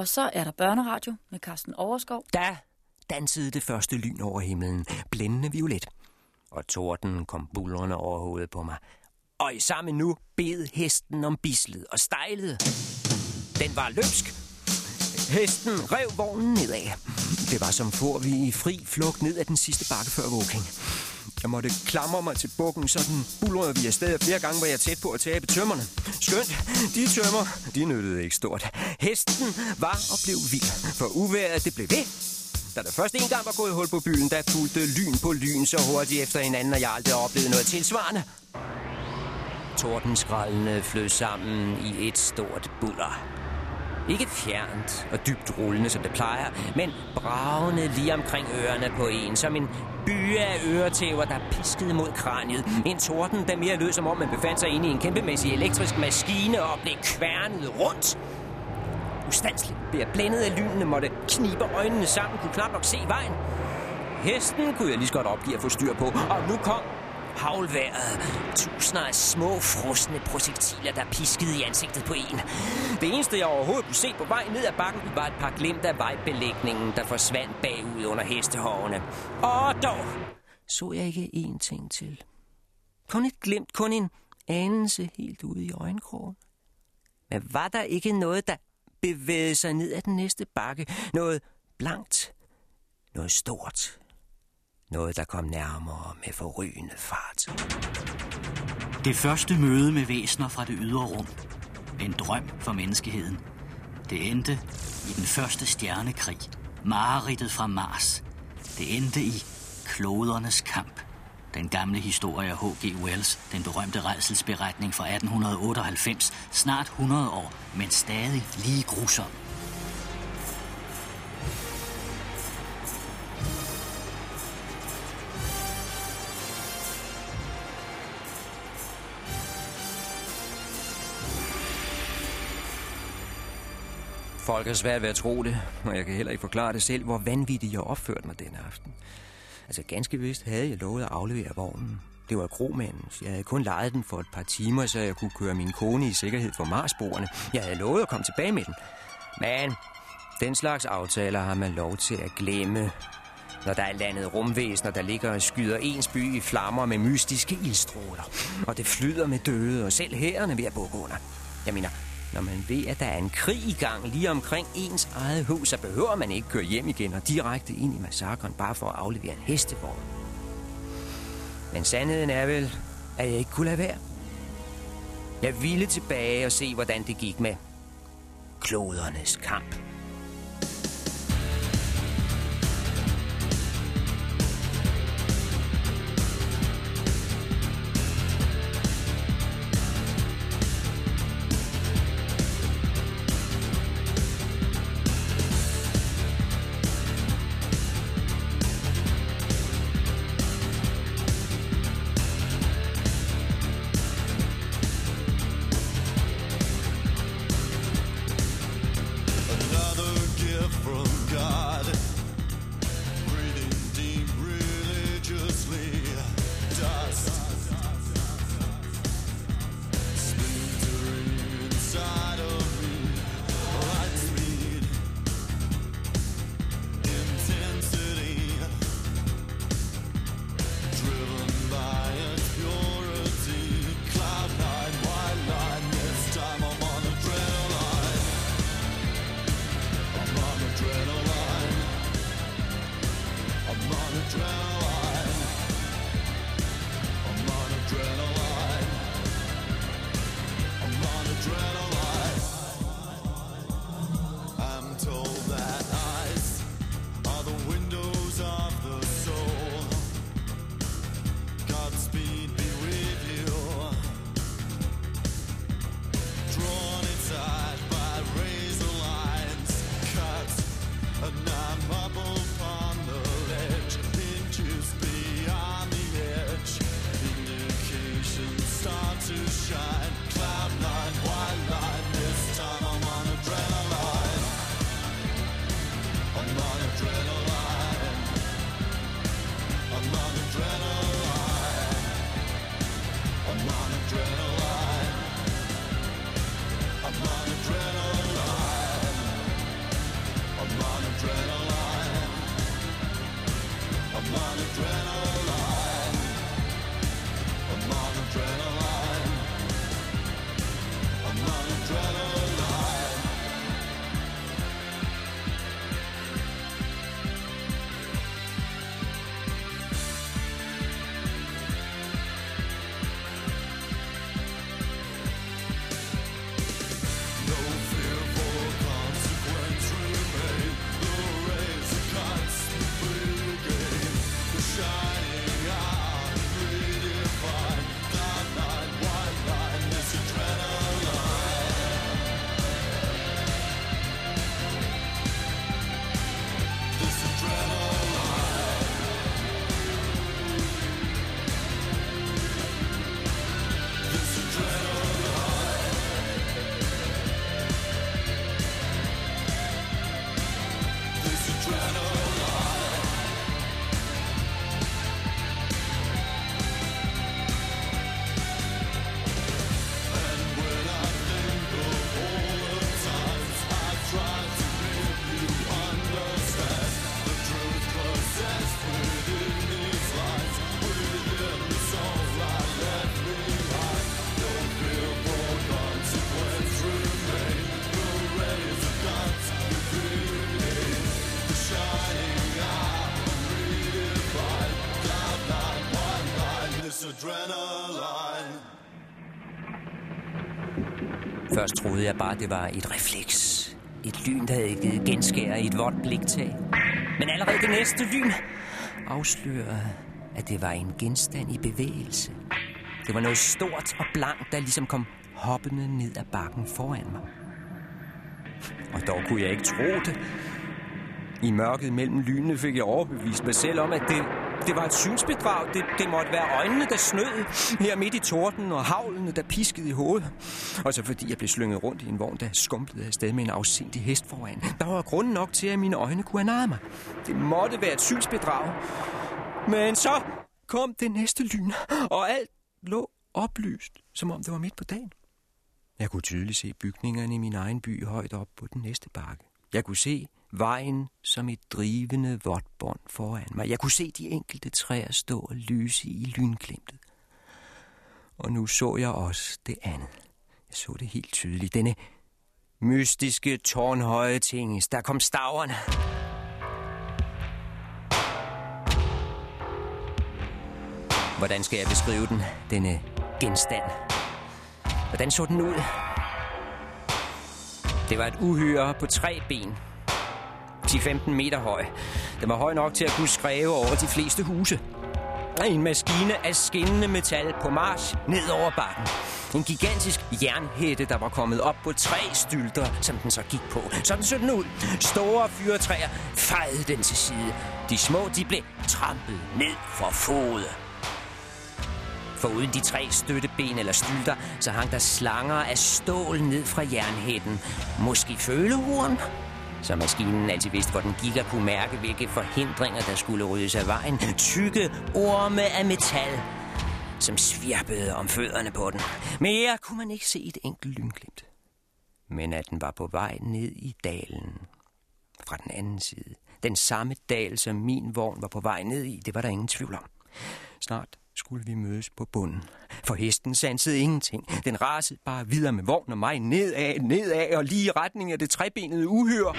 Og så er der børneradio med Carsten Overskov. Da dansede det første lyn over himlen, blændende violet. Og torden kom bullerne over hovedet på mig. Og i samme nu bed hesten om bislet og stejlede. Den var løbsk. Hesten rev vognen nedad. Det var som får vi i fri flugt ned ad den sidste bakke før vågning. Jeg måtte klamre mig til bukken, så den bulrede vi afsted. Flere gange var jeg tæt på at tabe tømmerne. Skønt, de tømmer, de nyttede ikke stort. Hesten var og blev vild, for uværet det blev ved. Da der først en gang var gået hul på byen, der fulgte lyn på lyn så hurtigt efter hinanden, og jeg aldrig oplevede noget tilsvarende. Tordenskrallene flød sammen i et stort buller. Ikke fjernt og dybt rullende, som det plejer, men bravende lige omkring ørerne på en, som en by af øretæver, der piskede mod kraniet. En torden, der mere lød, som om man befandt sig inde i en kæmpemæssig elektrisk maskine og blev kværnet rundt. Ustandsligt blev jeg blændet af lynene, måtte knibe øjnene sammen, kunne knap nok se vejen. Hesten kunne jeg lige så godt opgive at få styr på, og nu kom havlværet. Tusinder af små, frosne projektiler, der piskede i ansigtet på en. Det eneste, jeg overhovedet kunne se på vej ned ad bakken, var et par glimt af vejbelægningen, der forsvandt bagud under hestehovene. Og dog så jeg ikke én ting til. Kun et glimt, kun en anelse helt ude i øjenkrogen. Men var der ikke noget, der bevægede sig ned ad den næste bakke? Noget blankt, noget stort, noget, der kom nærmere med forrygende fart. Det første møde med væsener fra det ydre rum. En drøm for menneskeheden. Det endte i den første stjernekrig. Mareridtet fra Mars. Det endte i klodernes kamp. Den gamle historie af H.G. Wells, den berømte redselsberetning fra 1898, snart 100 år, men stadig lige grusom. Folk har svært ved at tro det, og jeg kan heller ikke forklare det selv, hvor vanvittigt jeg opførte mig den aften. Altså ganske vist havde jeg lovet at aflevere vognen. Det var kromandens. Jeg havde kun lejet den for et par timer, så jeg kunne køre min kone i sikkerhed for Marsborene. Jeg havde lovet at komme tilbage med den. Men den slags aftaler har man lov til at glemme. Når der er landet rumvæsener, der ligger og skyder ens by i flammer med mystiske ildstråler. Og det flyder med døde, og selv herren ved at bukke under. Jeg mener, når man ved, at der er en krig i gang lige omkring ens eget hus, så behøver man ikke køre hjem igen og direkte ind i massakren, bare for at aflevere en hestevogn. Men sandheden er vel, at jeg ikke kunne lade være. Jeg ville tilbage og se, hvordan det gik med klodernes kamp. Troede jeg bare, det var et refleks. Et lyn, der havde givet genskær i et vådt bliktag. Men allerede det næste lyn afslørede, at det var en genstand i bevægelse. Det var noget stort og blankt, der ligesom kom hoppende ned ad bakken foran mig. Og dog kunne jeg ikke tro det. I mørket mellem lynene fik jeg overbevist mig selv om, at det, det var et synsbedrag. Det, det måtte være øjnene, der snød her midt i torden, og havlene, der piskede i hovedet. Og så fordi jeg blev slynget rundt i en vogn, der skumplede afsted med en afsindig hest foran. Der var grund nok til, at mine øjne kunne have mig. Det måtte være et synsbedrag. Men så kom det næste lyn, og alt lå oplyst, som om det var midt på dagen. Jeg kunne tydeligt se bygningerne i min egen by højt op på den næste bakke. Jeg kunne se vejen som et drivende vådt bånd foran mig. Jeg kunne se de enkelte træer stå og lyse i lynglimtet. Og nu så jeg også det andet. Jeg så det helt tydeligt. Denne mystiske, tårnhøje ting. Der kom staverne. Hvordan skal jeg beskrive den, denne genstand? Hvordan så den ud? Det var et uhyre på tre ben. 10-15 meter høj. Den var høj nok til at kunne skræve over de fleste huse. En maskine af skinnende metal på march ned over bakken. En gigantisk jernhætte, der var kommet op på tre stylter, som den så gik på. Sådan så den ud. Store fyretræer fejede den til side. De små, de blev trampet ned for fod. For uden de tre støtteben eller stylter, så hang der slanger af stål ned fra jernhætten. Måske følehorn? Så maskinen altid vidste, hvor den gik og kunne mærke, hvilke forhindringer, der skulle ryddes af vejen. Tykke orme af metal, som svirpede om fødderne på den. Mere kunne man ikke se et enkelt lynglimt. Men at den var på vej ned i dalen. Fra den anden side. Den samme dal, som min vogn var på vej ned i, det var der ingen tvivl om. Snart skulle vi mødes på bunden. For hesten sansede ingenting. Den rasede bare videre med vogn og mig nedad, nedad og lige i retning af det trebenede uhyre.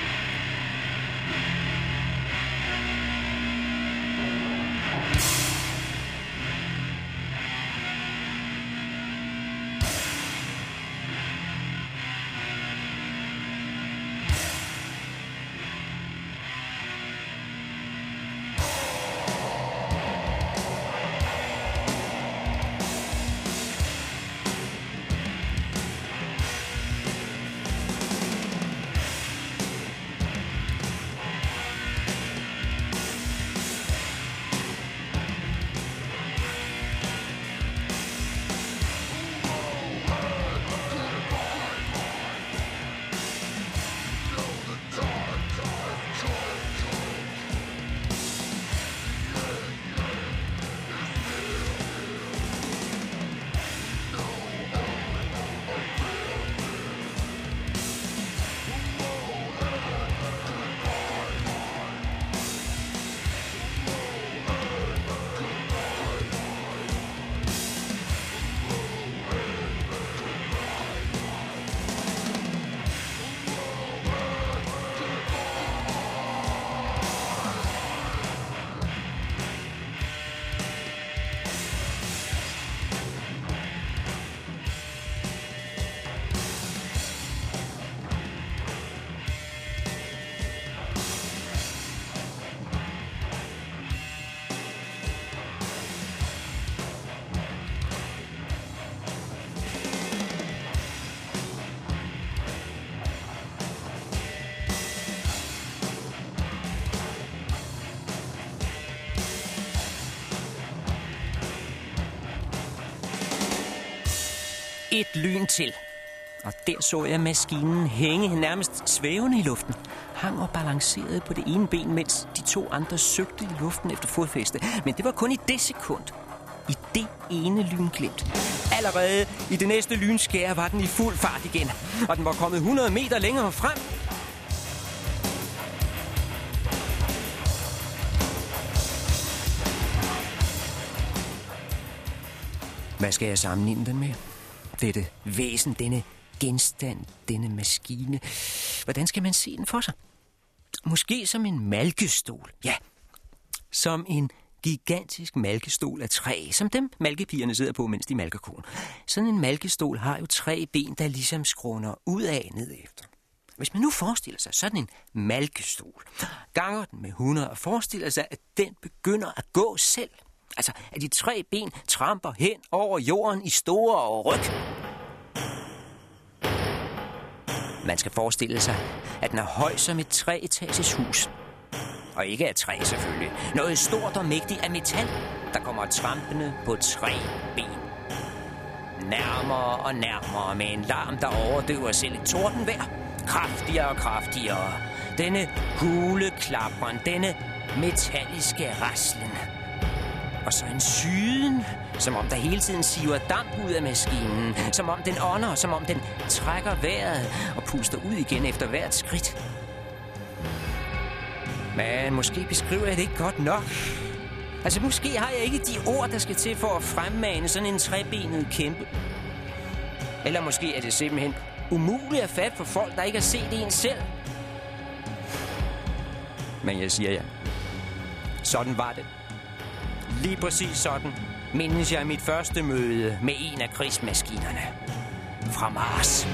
Et lyn til. Og der så jeg maskinen hænge nærmest svævende i luften. Hang og balancerede på det ene ben, mens de to andre søgte i luften efter fodfæste. Men det var kun i det sekund. I det ene lynglimt. Allerede i det næste lynskær var den i fuld fart igen. Og den var kommet 100 meter længere frem. Hvad skal jeg sammenligne den med? Dette væsen, denne genstand, denne maskine. Hvordan skal man se den for sig? Måske som en malkestol. Ja, som en gigantisk malkestol af træ, som dem malkepigerne sidder på, mens de malker konen. Sådan en malkestol har jo tre ben, der ligesom skråner ud af ned efter. Hvis man nu forestiller sig sådan en malkestol, ganger den med 100 og forestiller sig, at den begynder at gå selv. Altså, at de tre ben tramper hen over jorden i store ryg. Man skal forestille sig, at den er høj som et treetages hus. Og ikke af træ selvfølgelig. Noget stort og mægtigt af metal, der kommer trampende på tre ben. Nærmere og nærmere med en larm, der overdøver selv et tordenvejr. Kraftigere og kraftigere. Denne hule klapren, denne metalliske raslen. Og så en syden, som om der hele tiden siver damp ud af maskinen. Som om den ånder, som om den trækker vejret og puster ud igen efter hvert skridt. Men måske beskriver jeg det ikke godt nok. Altså, måske har jeg ikke de ord, der skal til for at fremmane sådan en trebenet kæmpe. Eller måske er det simpelthen umuligt at fatte for folk, der ikke har set en selv. Men jeg siger ja. Sådan var det. Lige præcis sådan mindes jeg mit første møde med en af krigsmaskinerne. Fra Mars.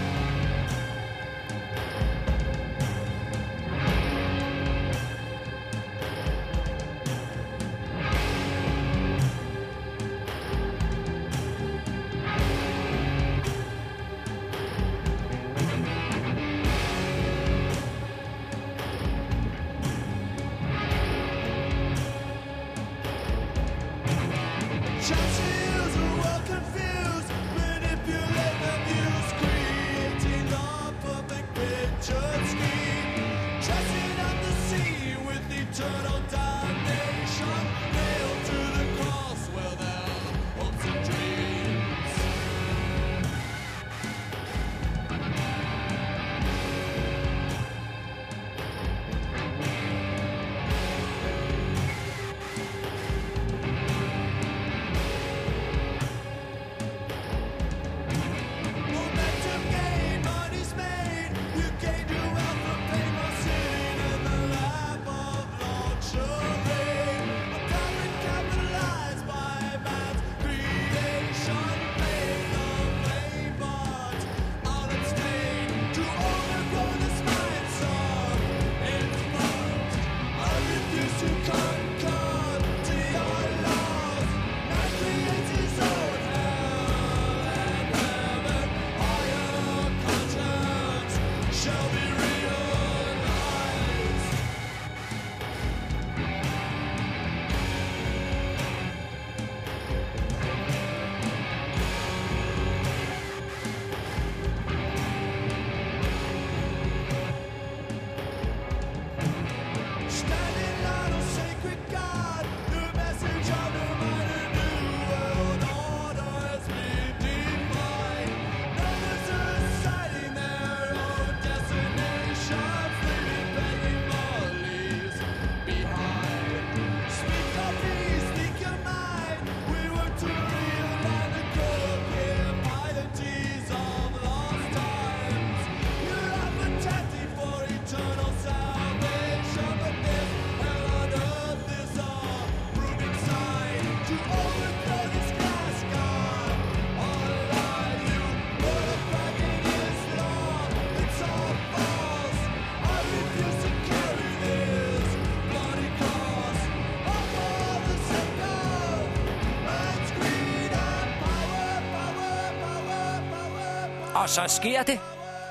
Og så sker det.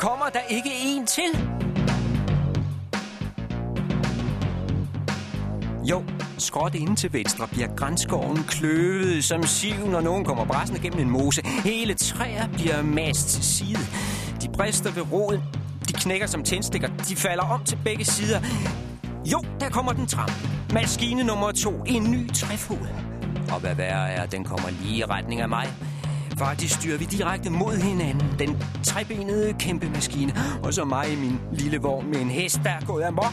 Kommer der ikke en til? Jo, skråt inde til venstre bliver grænskoven kløvet som siv, når nogen kommer bræsende gennem en mose. Hele træer bliver mast til side. De brister ved roden. De knækker som tændstikker. De falder om til begge sider. Jo, der kommer den tram. Maskine nummer to. En ny træfod. Og hvad værre er, den kommer lige i retning af mig. Faktisk styrer vi direkte mod hinanden. Den trebenede kæmpe maskine. Og så mig i min lille vogn med en hest, der er gået amok.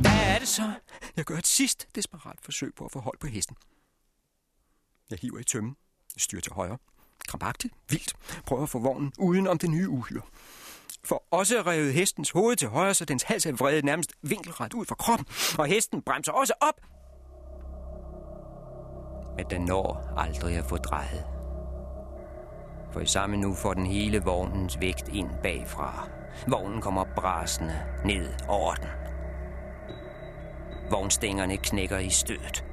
Hvad er det så? Jeg gør et sidst desperat forsøg på at få hold på hesten. Jeg hiver i tømmen. Styrer til højre. Krampagtigt, vildt. Prøver at få vognen uden om det nye uhyre. For også revet hestens hoved til højre, så dens hals er vredet nærmest vinkelret ud fra kroppen, og hesten bremser også op at den når aldrig at få drejet. For i samme nu får den hele vognens vægt ind bagfra. Vognen kommer brasende ned over den. Vognstængerne knækker i stødet.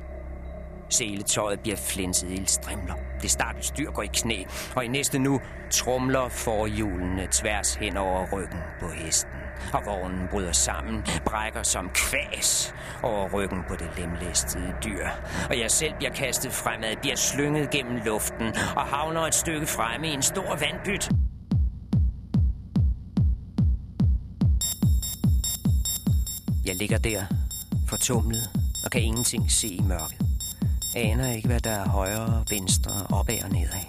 Seletøjet bliver flænset i strimler. Det startelstyr går i knæ, og i næste nu trumler forhjulene tværs hen over ryggen på hesten. Og vognen bryder sammen, brækker som kvæs over ryggen på det lemlæstede dyr. Og jeg selv bliver kastet fremad, bliver slynget gennem luften og havner et stykke fremme i en stor vandbyt. Jeg ligger der, fortumlet, og kan ingenting se i mørket. Aner ikke, hvad der er højre, venstre, opad og nedad.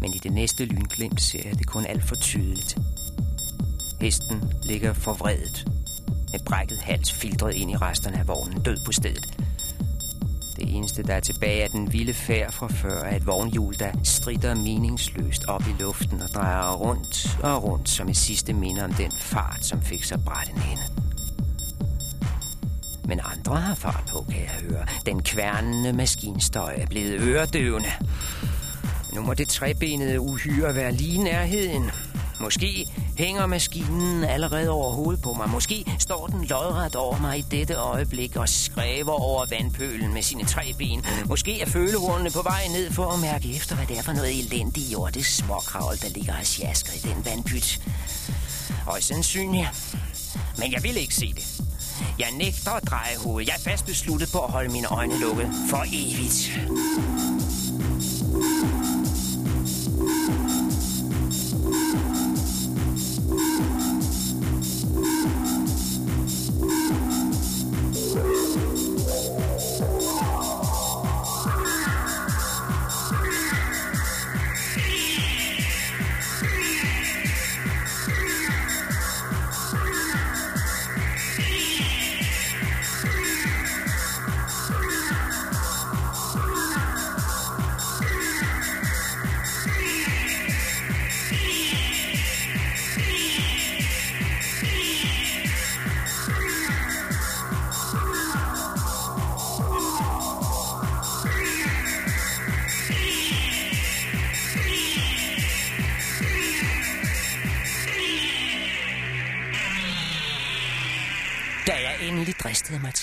Men i det næste lynglimt ser jeg det kun alt for tydeligt. Hesten ligger forvredet, med brækket hals filtret ind i resterne af vognen, død på stedet. Det eneste, der er tilbage, er den vilde færd fra før at et vognhjul, der strider meningsløst op i luften og drejer rundt og rundt som et sidste minde om den fart, som fik sig brætten hende. Men andre har fart på, kan jeg høre. Den kværnende maskinstøj er blevet øredøvende. Nu må det trebenede uhyre være lige nærheden. Måske hænger maskinen allerede over hovedet på mig. Måske står den lodret over mig i dette øjeblik og skræver over vandpølen med sine tre ben. Måske er følehornene på vej ned for at mærke efter, hvad det er for noget elendigt det småkravl, der ligger og sjasker i den vandpyt. Højst sandsynligt. Men jeg vil ikke se det. Jeg nægter at dreje hovedet. Jeg er fast besluttet på at holde mine øjne lukket for evigt.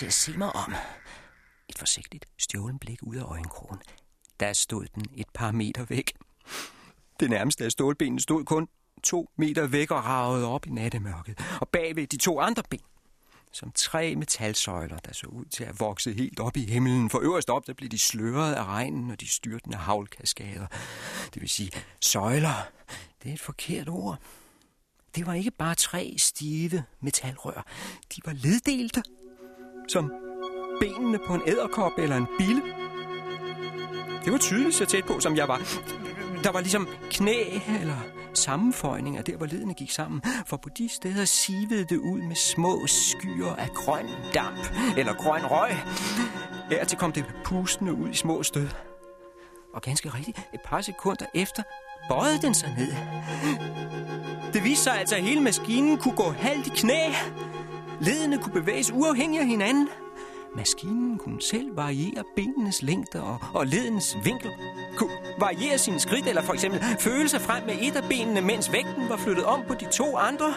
Til at se mig om, et forsigtigt stjålen blik ud af øjenkrogen, der stod den et par meter væk. Det nærmeste af stålbenene stod kun to meter væk og ragede op i nattemørket, og bagved de to andre ben, som tre metalsøjler, der så ud til at vokse helt op i himlen. For øverst op, der blev de sløret af regnen og de styrtende havlkaskader. Det vil sige, søjler, det er et forkert ord. Det var ikke bare tre stive metalrør. De var leddelte, som benene på en æderkop eller en bille. Det var tydeligt så tæt på, som jeg var. Der var ligesom knæ eller sammenføjninger der, hvor ledene gik sammen. For på de steder sivede det ud med små skyer af grøn damp eller grøn røg. Hertil kom det pustende ud i små stød. Og ganske rigtigt, et par sekunder efter bøjede den sig ned. Det viste sig altså, at hele maskinen kunne gå halvt i knæ. Ledene kunne bevæges uafhængigt af hinanden. Maskinen kunne selv variere benenes længde og, og ledens vinkel. Kunne variere sine skridt, eller for eksempel føle sig frem med et af benene, mens vægten var flyttet om på de to andre.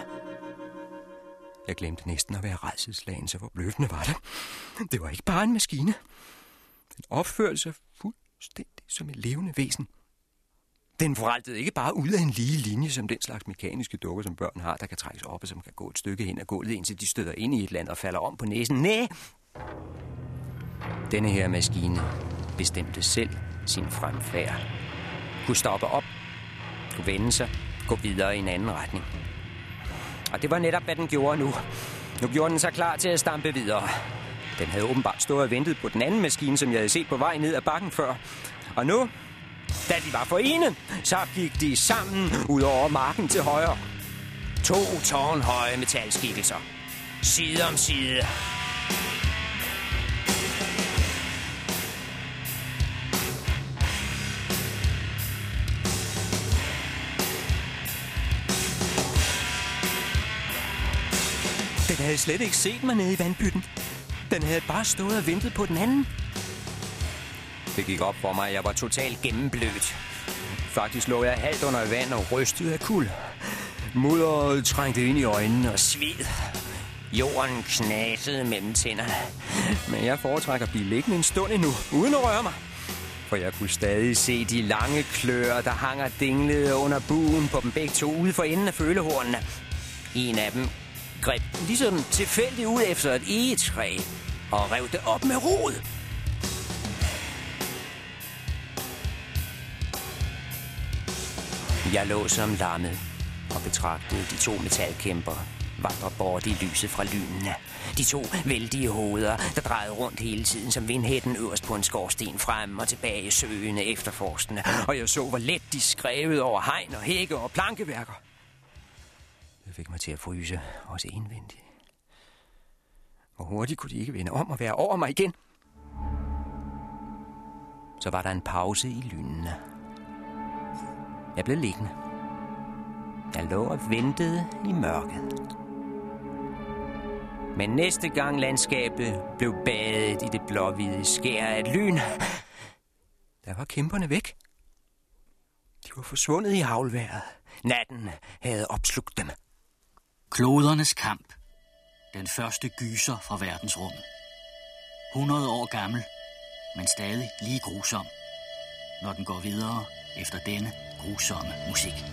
Jeg glemte næsten at være redselslagen, så forbløffende var det. Det var ikke bare en maskine. Den opførte sig fuldstændig som et levende væsen. Den foraltede ikke bare ud af en lige linje, som den slags mekaniske dukker, som børn har, der kan trækkes op og som kan gå et stykke hen ad gulvet, indtil de støder ind i et land og falder om på næsen. Næh! Denne her maskine bestemte selv sin fremfærd. Kunne stoppe op, kunne vende sig, gå videre i en anden retning. Og det var netop, hvad den gjorde nu. Nu gjorde den sig klar til at stampe videre. Den havde åbenbart stået og ventet på den anden maskine, som jeg havde set på vej ned ad bakken før. Og nu, da de var forenet, så gik de sammen ud over marken til højre. To tårnhøje metalskikkelser. Side om side. Den havde slet ikke set mig nede i vandbytten. Den havde bare stået og ventet på den anden. Det gik op for mig, at jeg var totalt gennemblødt. Faktisk lå jeg halvt under vand og rystede af kul. Mudderet trængte ind i øjnene og sved. Jorden knasede mellem tænderne. Men jeg foretrækker at blive liggende en stund endnu, uden at røre mig. For jeg kunne stadig se de lange klør, der hanger dinglede under buen på dem begge to ude for enden af følehornene. En af dem greb ligesom tilfældigt ud efter et egetræ og rev det op med rod. Jeg lå som lammet og betragtede de to metalkæmper vandre bort i lyset fra lynene. De to vældige hoveder, der drejede rundt hele tiden som vindhætten øverst på en skorsten frem og tilbage søgende efterforskende. Og jeg så, hvor let de skrevet over hegn og hække og plankeværker. Det fik mig til at fryse, også indvendigt. Hvor hurtigt kunne de ikke vende om og være over mig igen? Så var der en pause i lynene. Jeg blev liggende. Jeg lå og ventede i mørket. Men næste gang landskabet blev badet i det blåhvide skær af et lyn, der var kæmperne væk. De var forsvundet i havlværet. Natten havde opslugt dem. Klodernes kamp. Den første gyser fra verdensrummet. 100 år gammel, men stadig lige grusom, når den går videre efter denne grusomme musik.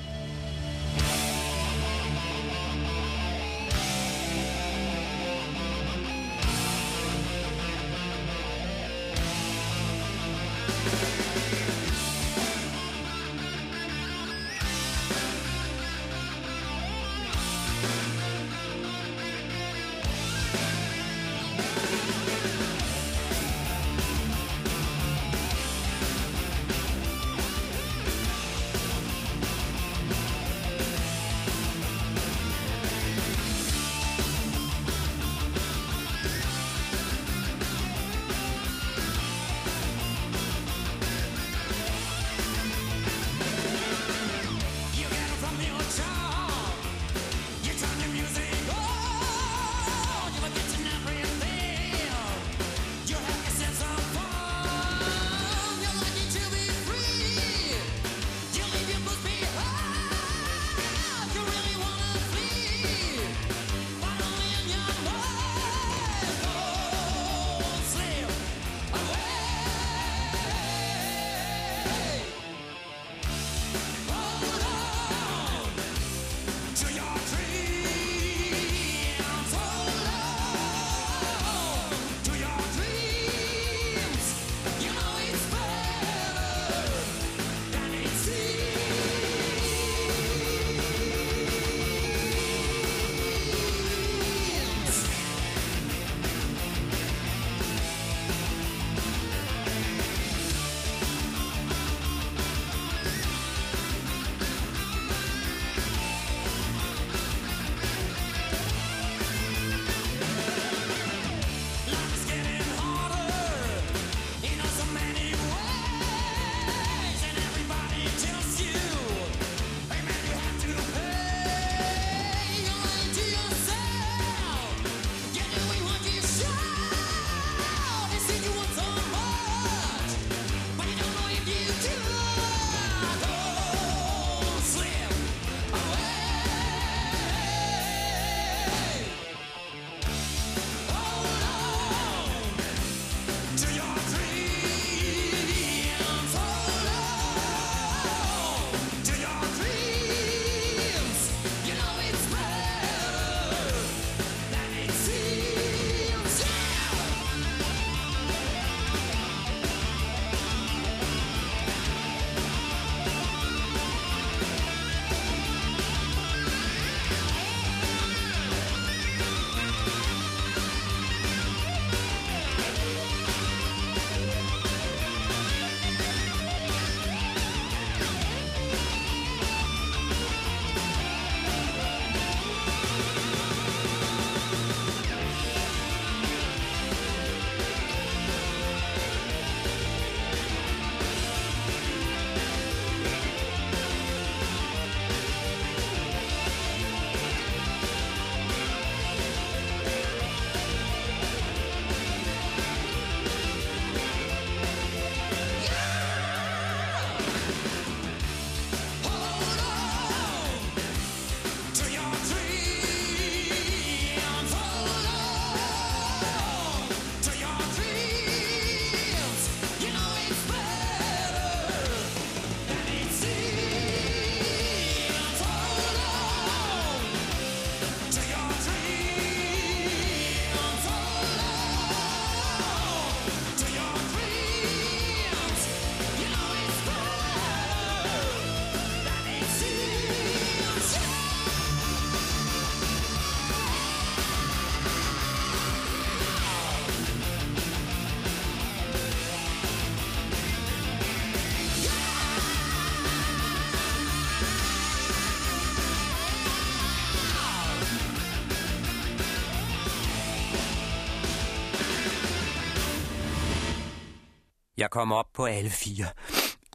Jeg kom op på alle fire,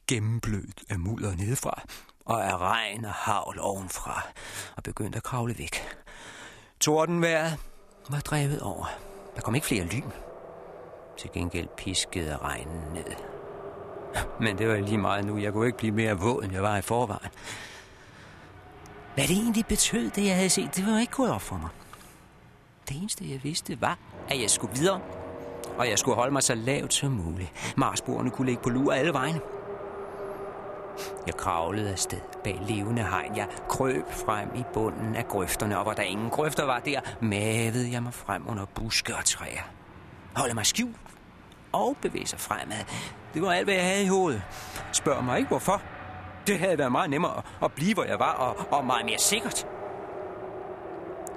gennemblødt af mudder nedefra, og af regn og havl ovenfra, og begyndte at kravle væk. Tordenværet var drevet over. Der kom ikke flere lyn. Til gengæld piskede regnen ned. Men det var lige meget nu. Jeg kunne ikke blive mere våd, end jeg var i forvejen. Hvad det egentlig betød, det jeg havde set, det var ikke gået op for mig. Det eneste, jeg vidste, var, at jeg skulle videre. Og jeg skulle holde mig så lavt som muligt. Marsborene kunne ligge på lur alle vejene. Jeg kravlede afsted bag levende hegn. Jeg krøb frem i bunden af grøfterne, og hvor der ingen grøfter var der, mavede jeg mig frem under buske og træer. Holde mig skjult og bevæge sig fremad. Det var alt, hvad jeg havde i hovedet. Spørg mig ikke, hvorfor. Det havde været meget nemmere at blive, hvor jeg var, og, og meget mere sikkert.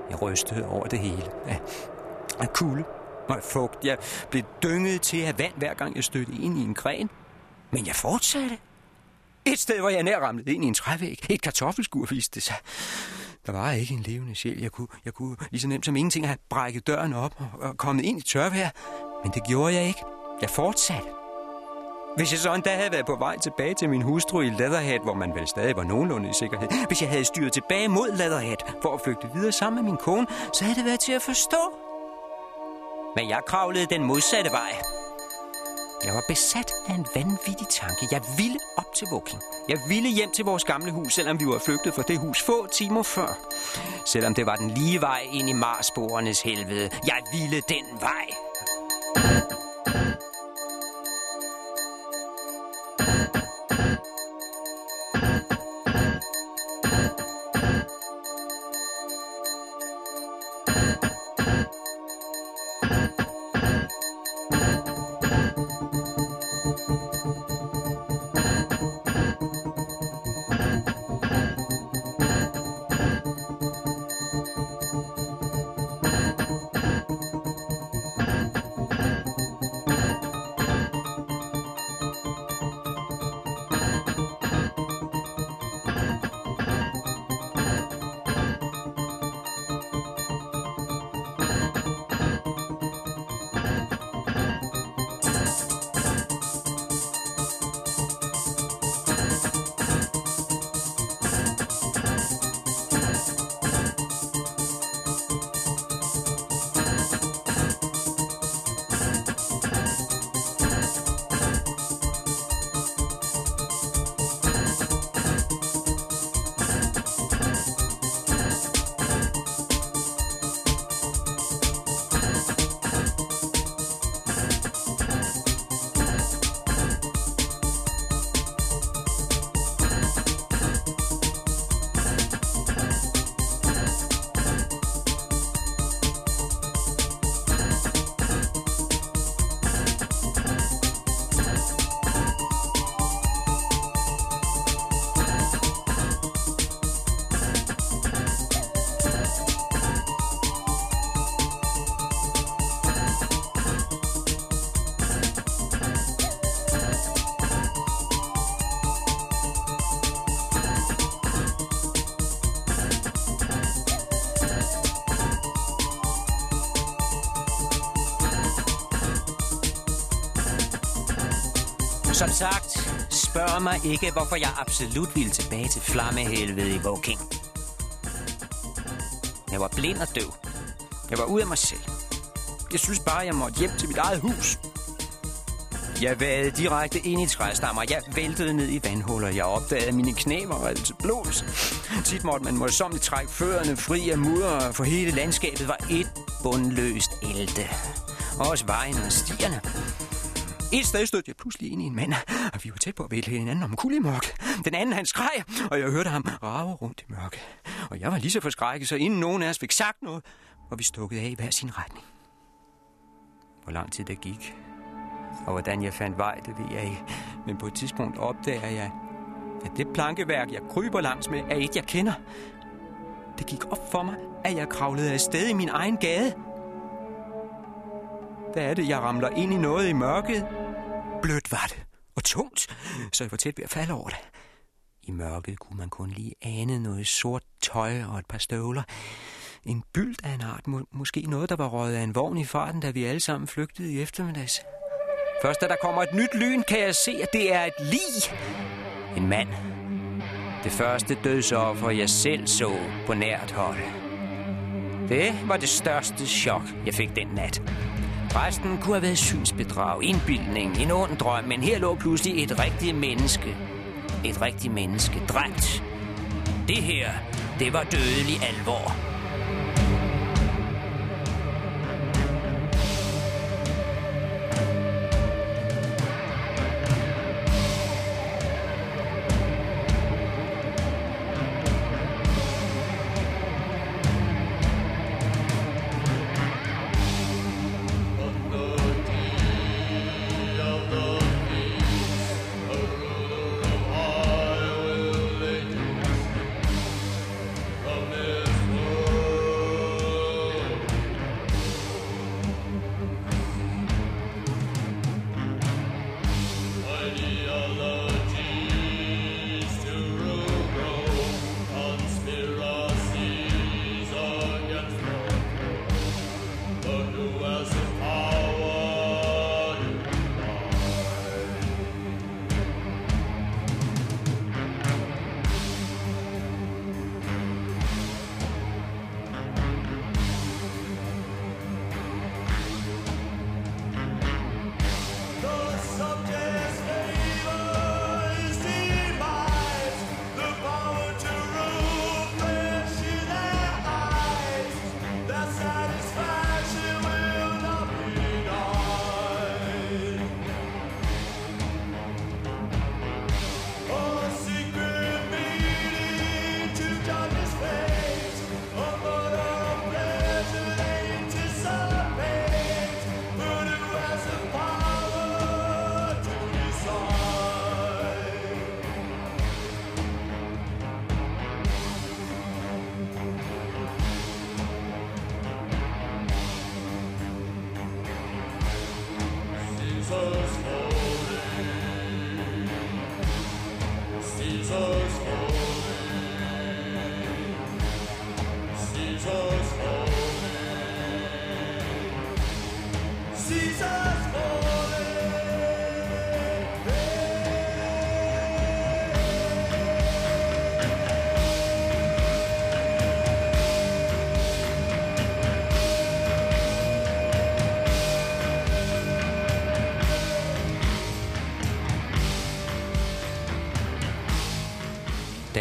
Jeg rystede over det hele. Af, af kulde mig fugt. Jeg blev dynget til at vand, hver gang jeg stødte ind i en gren. Men jeg fortsatte. Et sted, hvor jeg nær ramlede ind i en trævæg. Et kartoffelskur viste det sig. Der var ikke en levende sjæl. Jeg kunne, jeg kunne lige så nemt som ingenting have brækket døren op og, og kommet ind i tørvejr. Men det gjorde jeg ikke. Jeg fortsatte. Hvis jeg så endda havde været på vej tilbage til min hustru i Leatherhead, hvor man vel stadig var nogenlunde i sikkerhed. Hvis jeg havde styret tilbage mod Leatherhead for at flygte videre sammen med min kone, så havde det været til at forstå. Men jeg kravlede den modsatte vej. Jeg var besat af en vanvittig tanke. Jeg ville op til Woking. Jeg ville hjem til vores gamle hus, selvom vi var flygtet fra det hus få timer før. Selvom det var den lige vej ind i Marsborernes helvede. Jeg ville den vej. Som sagt, spørg mig ikke, hvorfor jeg absolut ville tilbage til flammehelvede i Woking. Jeg var blind og døv. Jeg var ude af mig selv. Jeg synes bare, jeg måtte hjem til mit eget hus. Jeg vadede direkte ind i træstammer. Jeg væltede ned i vandhuller. Jeg opdagede, at mine knæ var alt til blods. Tit måtte man morsomt trække førerne fri af mudder, for hele landskabet var et bundløst elte. Også vejen og stierne. Et sted stod jeg pludselig ind i en mand, og vi var tæt på at vælte hinanden om kulimok. Den anden han skreg, og jeg hørte ham rave rundt i mørke. Og jeg var lige så forskrækket, så inden nogen af os fik sagt noget, og vi stukket af i hver sin retning. Hvor lang tid der gik, og hvordan jeg fandt vej, det ved jeg ikke. Men på et tidspunkt opdager jeg, at det plankeværk, jeg kryber langs med, er et, jeg kender. Det gik op for mig, at jeg kravlede afsted i min egen gade. Der er det, jeg ramler ind i noget i mørket. Blødt var det, og tungt, så jeg var tæt ved at falde over det. I mørket kunne man kun lige ane noget sort tøj og et par støvler. En byld af en art, må, måske noget, der var røget af en vogn i farten, da vi alle sammen flygtede i eftermiddags. Først da der kommer et nyt lyn, kan jeg se, at det er et lig. En mand. Det første dødsoffer, jeg selv så på nært hold. Det var det største chok, jeg fik den nat. Resten kunne have været synsbedrag, indbildning, en ond drøm, men her lå pludselig et rigtigt menneske. Et rigtigt menneske, dræbt. Det her, det var dødelig alvor.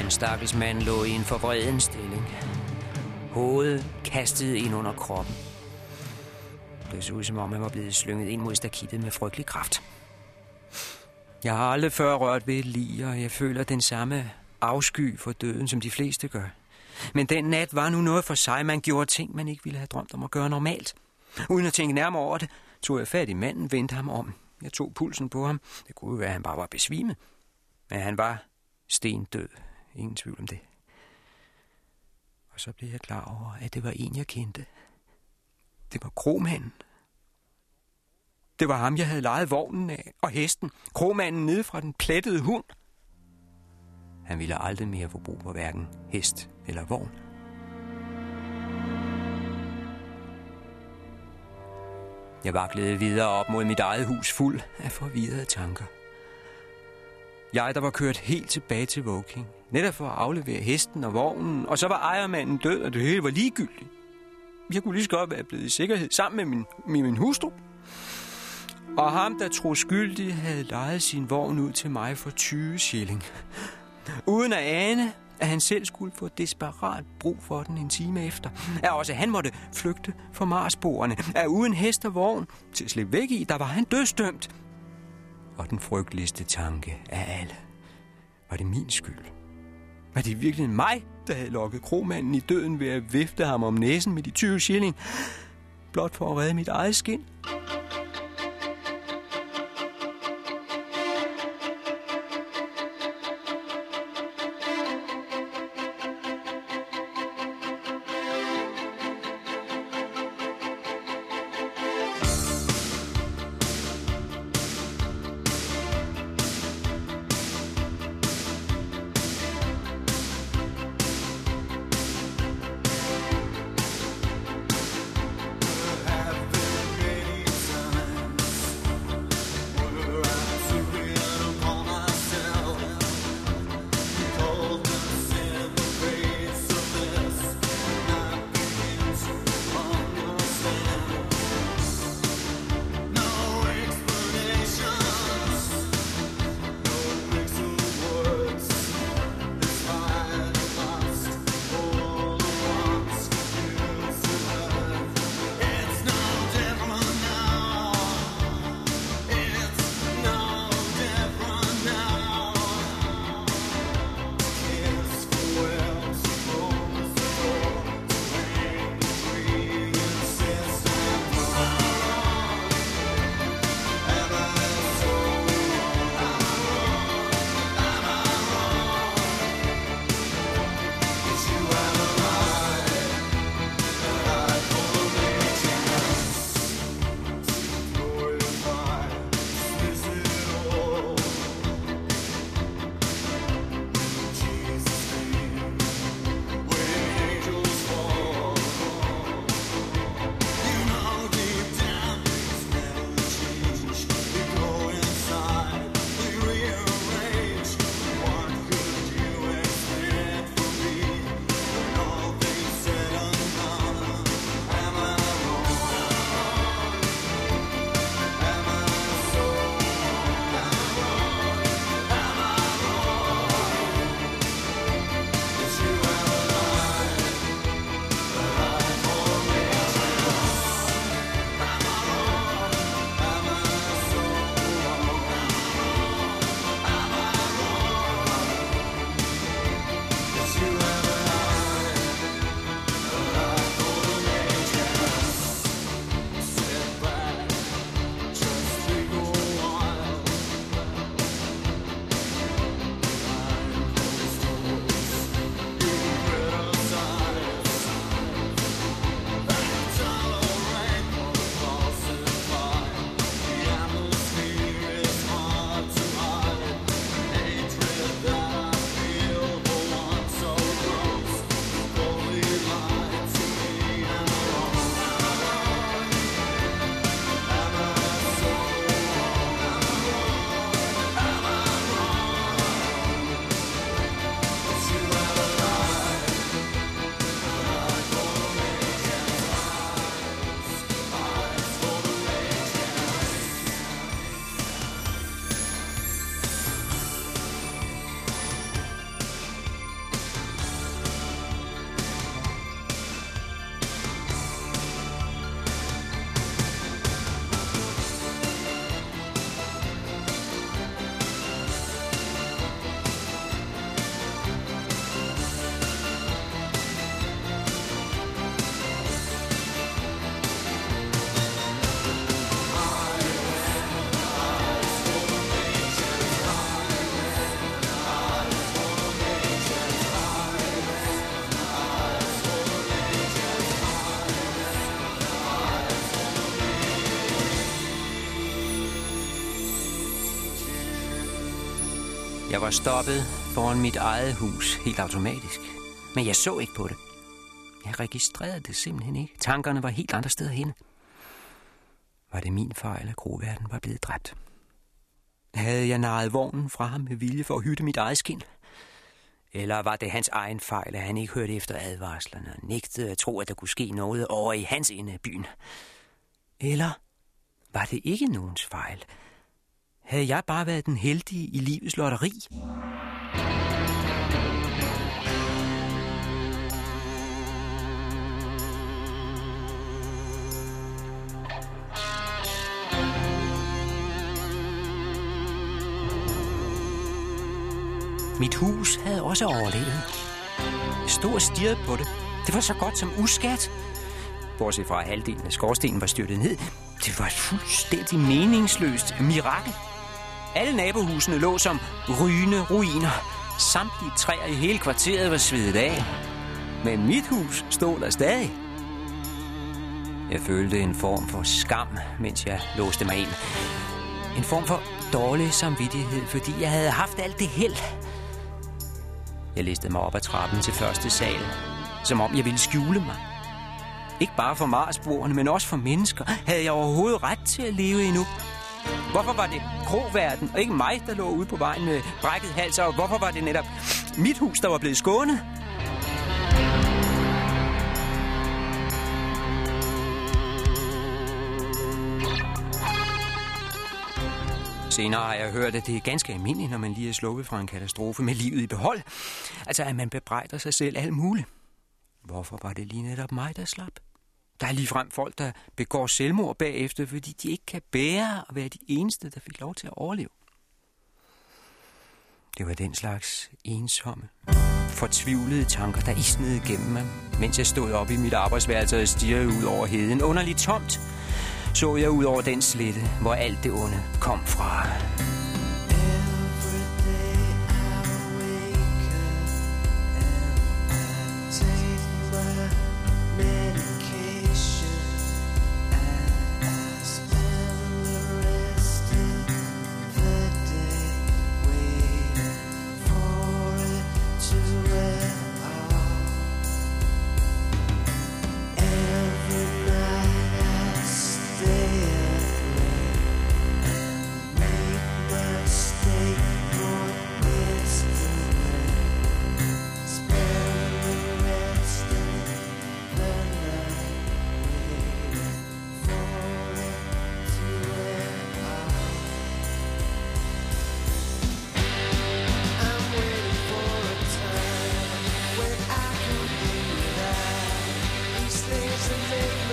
Den stakkels mand lå i en forvreden stilling. Hovedet kastet ind under kroppen. Det så ud, som om han var blevet slynget ind mod stakittet med frygtelig kraft. Jeg har aldrig før rørt ved et lig, og jeg føler den samme afsky for døden, som de fleste gør. Men den nat var nu noget for sig. Man gjorde ting, man ikke ville have drømt om at gøre normalt. Uden at tænke nærmere over det, tog jeg fat i manden, vendte ham om. Jeg tog pulsen på ham. Det kunne jo være, at han bare var besvimet. Men han var stendød. Ingen tvivl om det. Og så blev jeg klar over, at det var en, jeg kendte. Det var kromanden. Det var ham, jeg havde lejet vognen af, og hesten. Kromanden nede fra den plettede hund. Han ville aldrig mere få brug for hverken hest eller vogn. Jeg vaklede videre op mod mit eget hus fuld af forvirrede tanker. Jeg, der var kørt helt tilbage til Woking, netop for at aflevere hesten og vognen, og så var ejermanden død, og det hele var ligegyldigt. Jeg kunne lige så godt være blevet i sikkerhed sammen med min, med min hustru. Og ham, der tro skyldig, havde lejet sin vogn ud til mig for 20 shilling. Uden at ane, at han selv skulle få desperat brug for den en time efter. At også han måtte flygte fra Marsborene. At uden hest og vogn til at slippe væk i, der var han dødsdømt. Og den frygteligste tanke af alle. Var det min skyld? Var det virkelig mig, der havde lokket kromanden i døden ved at vifte ham om næsen med de 20 shilling? Blot for at redde mit eget skin? Jeg var stoppet foran mit eget hus helt automatisk. Men jeg så ikke på det. Jeg registrerede det simpelthen ikke. Tankerne var helt andre steder hen. Var det min fejl, at Groverden var blevet dræbt? Havde jeg naret vognen fra ham med vilje for at hytte mit eget skin? Eller var det hans egen fejl, at han ikke hørte efter advarslerne og nægtede at tro, at der kunne ske noget over i hans ende af byen? Eller var det ikke nogens fejl? Havde jeg bare været den heldige i livets lotteri? Mit hus havde også overlevet. Jeg stod og stirrede på det. Det var så godt som uskat. Bortset fra halvdelen af skorstenen var styrtet ned. Det var et fuldstændig meningsløst mirakel. Alle nabohusene lå som rygende ruiner. Samtlige træer i hele kvarteret var svedet af. Men mit hus stod der stadig. Jeg følte en form for skam, mens jeg låste mig ind. En form for dårlig samvittighed, fordi jeg havde haft alt det held. Jeg listede mig op ad trappen til første sal, som om jeg ville skjule mig. Ikke bare for Marsboerne, men også for mennesker. Havde jeg overhovedet ret til at leve endnu? Hvorfor var det kroverden, og ikke mig, der lå ude på vejen med brækket hals, og hvorfor var det netop mit hus, der var blevet skånet? Senere har jeg hørt, at det er ganske almindeligt, når man lige er sluppet fra en katastrofe med livet i behold. Altså, at man bebrejder sig selv alt muligt. Hvorfor var det lige netop mig, der slap? Der er ligefrem folk, der begår selvmord bagefter, fordi de ikke kan bære at være de eneste, der fik lov til at overleve. Det var den slags ensomme, fortvivlede tanker, der isnede gennem mig, mens jeg stod op i mit arbejdsværelse og stirrede ud over heden. Underligt tomt så jeg ud over den slette, hvor alt det onde kom fra. Every time I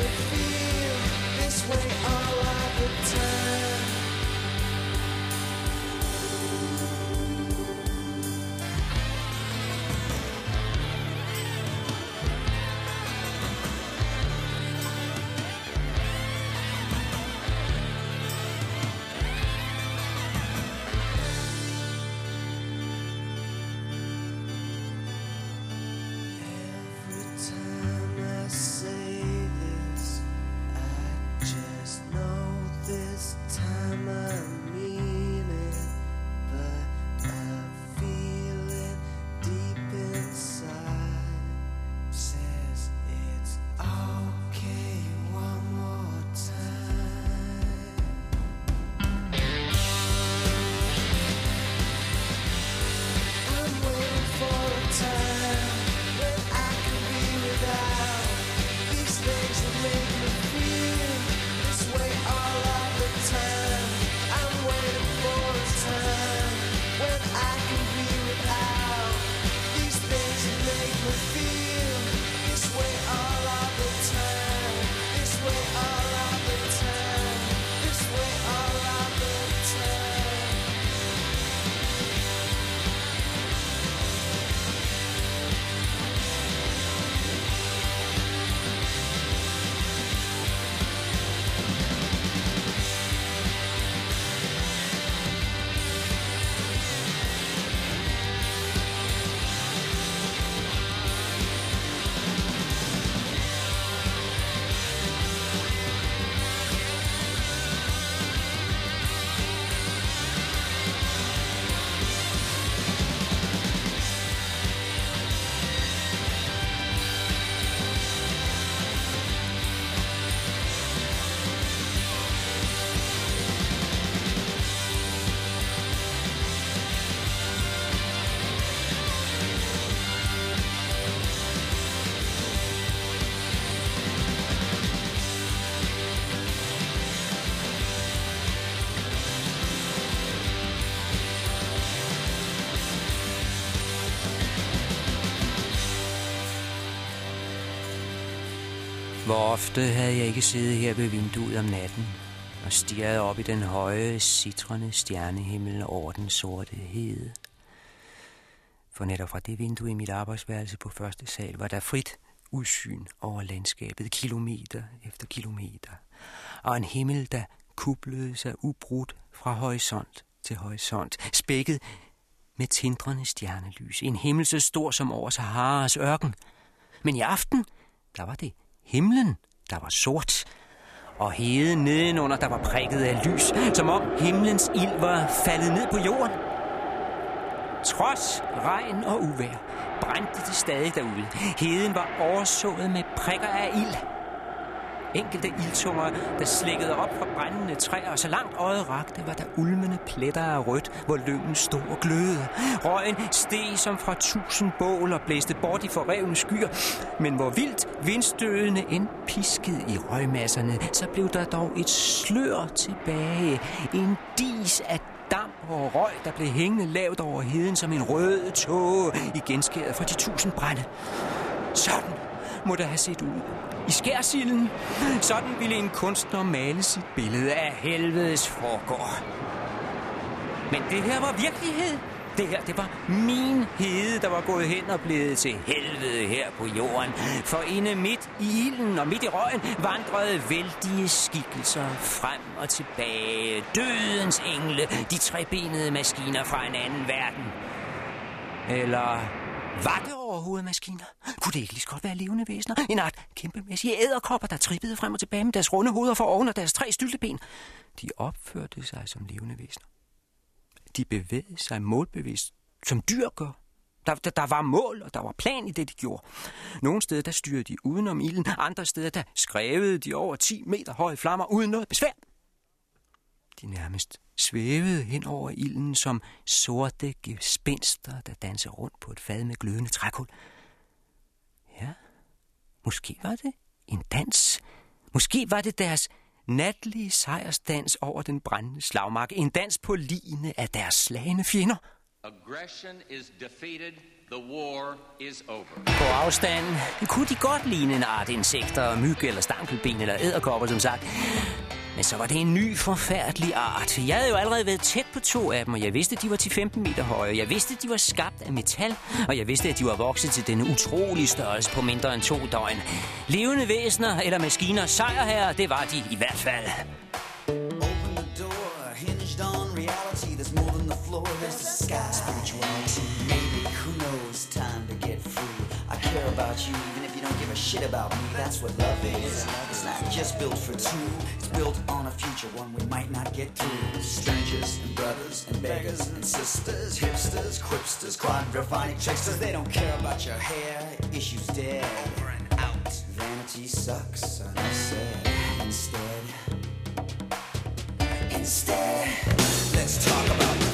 feel this way uh. Hvor ofte havde jeg ikke siddet her ved vinduet om natten og stirret op i den høje, citrende stjernehimmel over den sorte hede. For netop fra det vindue i mit arbejdsværelse på første sal var der frit udsyn over landskabet, kilometer efter kilometer, og en himmel, der kublede sig ubrudt fra horisont til horisont, spækket med tindrende stjernelys. En himmel så stor som over Saharas ørken. Men i aften, der var det himlen, der var sort, og heden nedenunder, der var prikket af lys, som om himlens ild var faldet ned på jorden. Trods regn og uvær brændte det stadig derude. Heden var oversået med prikker af ild. Enkelte ildtunger, der slækkede op fra brændende træer, og så langt øjet rakte, var der ulmende pletter af rødt, hvor lyngen stod og glødede. Røgen steg som fra tusind bål og blæste bort i forrevne skyer, men hvor vildt vindstødende end piskede i røgmasserne, så blev der dog et slør tilbage. En dis af damp og røg, der blev hængende lavt over heden som en rød tåge i genskæret fra de tusind brænde. Sådan må det have set ud. I skærsilden. Sådan ville en kunstner male sit billede af helvedes forgård. Men det her var virkelighed. Det her, det var min hede, der var gået hen og blevet til helvede her på jorden. For inde midt i ilden og midt i røgen vandrede vældige skikkelser frem og tilbage. Dødens engle, de trebenede maskiner fra en anden verden. Eller var det overhovedet maskiner? Kunne det ikke lige så godt være levende væsener? En art kæmpemæssige æderkopper, der trippede frem og tilbage med deres runde hoveder for oven og deres tre stylteben. De opførte sig som levende væsener. De bevægede sig målbevidst, som dyr gør. Der, der, der var mål, og der var plan i det, de gjorde. Nogle steder, der styrede de udenom ilden. Andre steder, der skrevede de over 10 meter høje flammer uden noget besvær. De nærmest svævede hen over ilden som sorte gespenster, der danser rundt på et fad med glødende trækul. Ja, måske var det en dans. Måske var det deres natlige sejrsdans over den brændende slagmark. En dans på line af deres slagende fjender. Aggression is defeated. The war is over. På afstanden kunne de godt ligne en art insekter, myg eller stankelben eller æderkopper, som sagt. Men så var det en ny forfærdelig art. Jeg havde jo allerede været tæt på to af dem, og jeg vidste, at de var til 15 meter høje. Jeg vidste, at de var skabt af metal, og jeg vidste, at de var vokset til denne utrolige størrelse på mindre end to døgn. Levende væsener eller maskiner sejrherrer, det var de i hvert fald. About you, shit about me. That's what love is. It's not just built for two. it's built on a future, one we might not get through. Strangers and brothers and beggars and sisters, hipsters, quipsters, quadraphonic tricksters. They don't care about your hair, issues dead. Over and out. Vanity sucks, I said. Instead, instead, let's talk about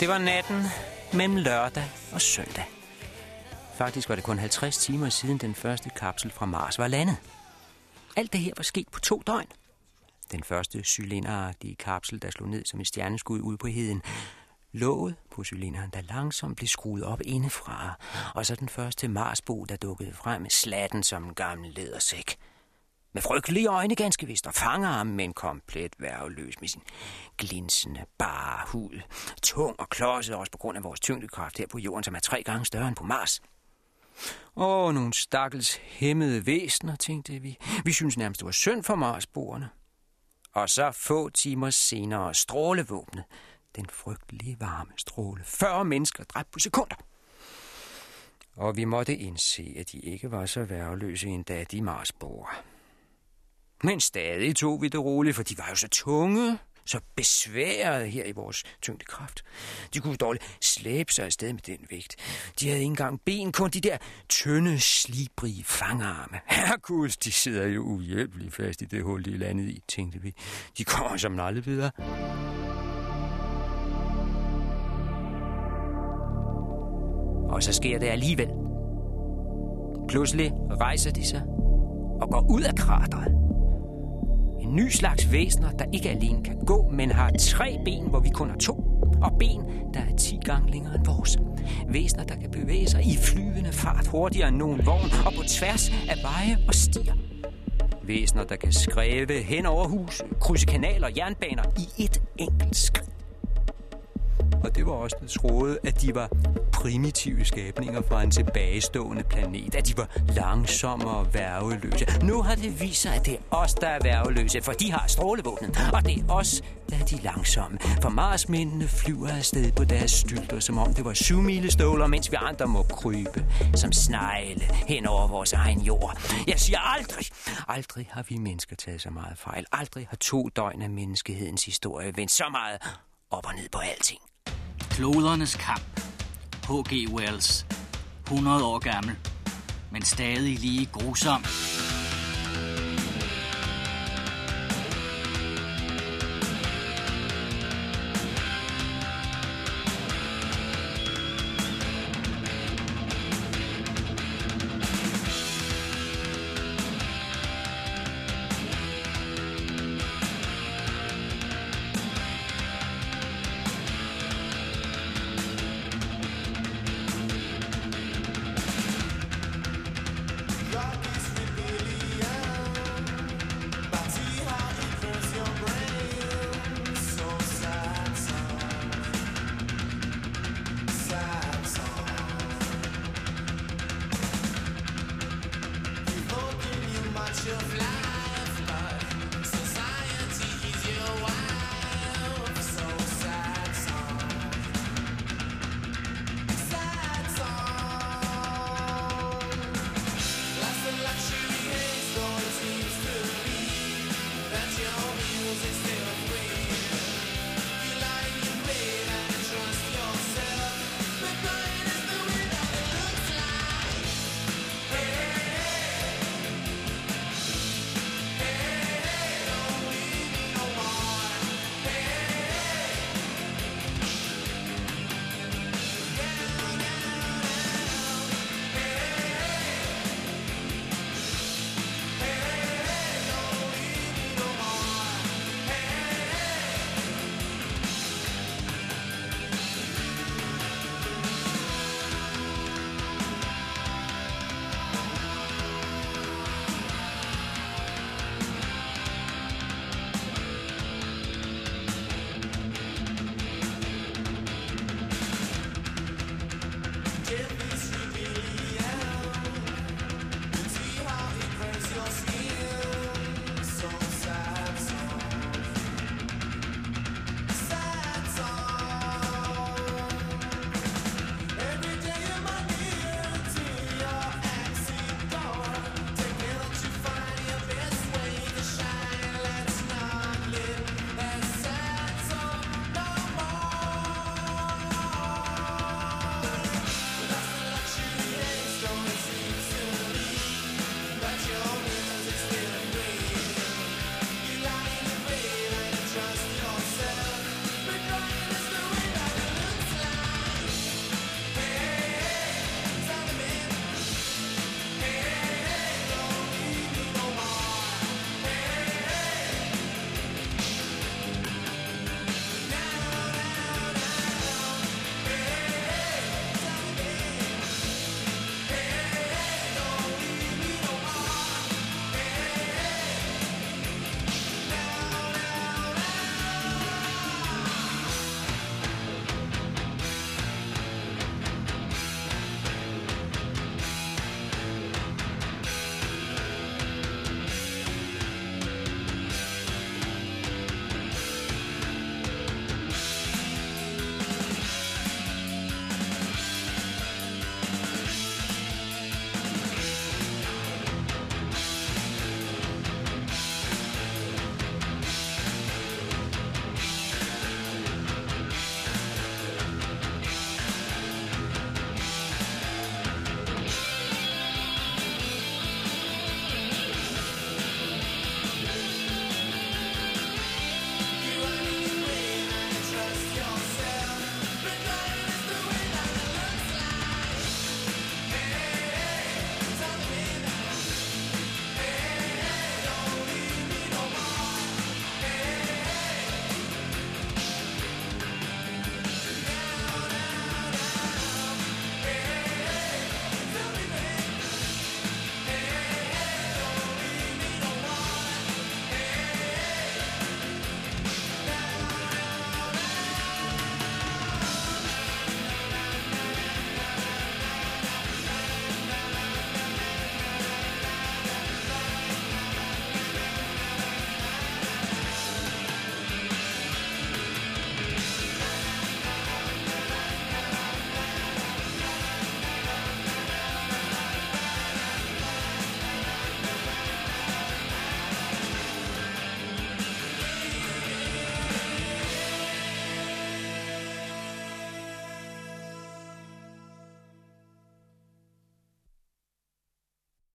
Det var natten mellem lørdag og søndag. Faktisk var det kun 50 timer siden den første kapsel fra Mars var landet. Alt det her var sket på to døgn. Den første cylinderagtige kapsel, der slog ned som et stjerneskud ud på heden, låget på cylinderen, der langsomt blev skruet op indefra, og så den første Marsbo, der dukkede frem med slatten som en gammel ledersæk. Med frygtelige øjne ganske vist, og fanger ham, men komplet værveløs med sin glinsende, bare hud. Tung og klodset også på grund af vores tyngdekraft her på jorden, som er tre gange større end på Mars. Åh, nogle stakkels hæmmede væsener, tænkte vi. Vi synes nærmest, det var synd for Marsboerne. Og så få timer senere strålevåbnet. Den frygtelige varme stråle. 40 mennesker dræbt på sekunder. Og vi måtte indse, at de ikke var så værveløse endda de Marsboer. Men stadig tog vi det roligt, for de var jo så tunge, så besværet her i vores tyngdekraft. De kunne dårligt slæbe sig afsted med den vægt. De havde ikke engang ben, kun de der tynde, slibrige fangarme. Herkules, de sidder jo uhjælpeligt fast i det hul, de landet i, tænkte vi. De kommer som aldrig videre. Og så sker det alligevel. Pludselig rejser de sig og går ud af krateret. En ny slags væsener, der ikke alene kan gå, men har tre ben, hvor vi kun har to. Og ben, der er 10 gange længere end vores. Væsener, der kan bevæge sig i flyvende fart hurtigere end nogen vogn og på tværs af veje og stier. Væsener, der kan skræve hen over hus, krydse kanaler og jernbaner i et enkelt skridt og det var også, der troede, at de var primitive skabninger fra en tilbagestående planet, at de var langsomme og værveløse. Nu har det vist sig, at det er os, der er værveløse, for de har strålevåbnet, og det er os, der er de langsomme. For Marsmændene flyver afsted på deres stylter, som om det var syvmileståler, mens vi andre må krybe som snegle hen over vores egen jord. Jeg siger aldrig, aldrig har vi mennesker taget så meget fejl. Aldrig har to døgn af menneskehedens historie vendt så meget op og ned på alting. Klodernes kamp. H.G. Wells. 100 år gammel, men stadig lige grusom.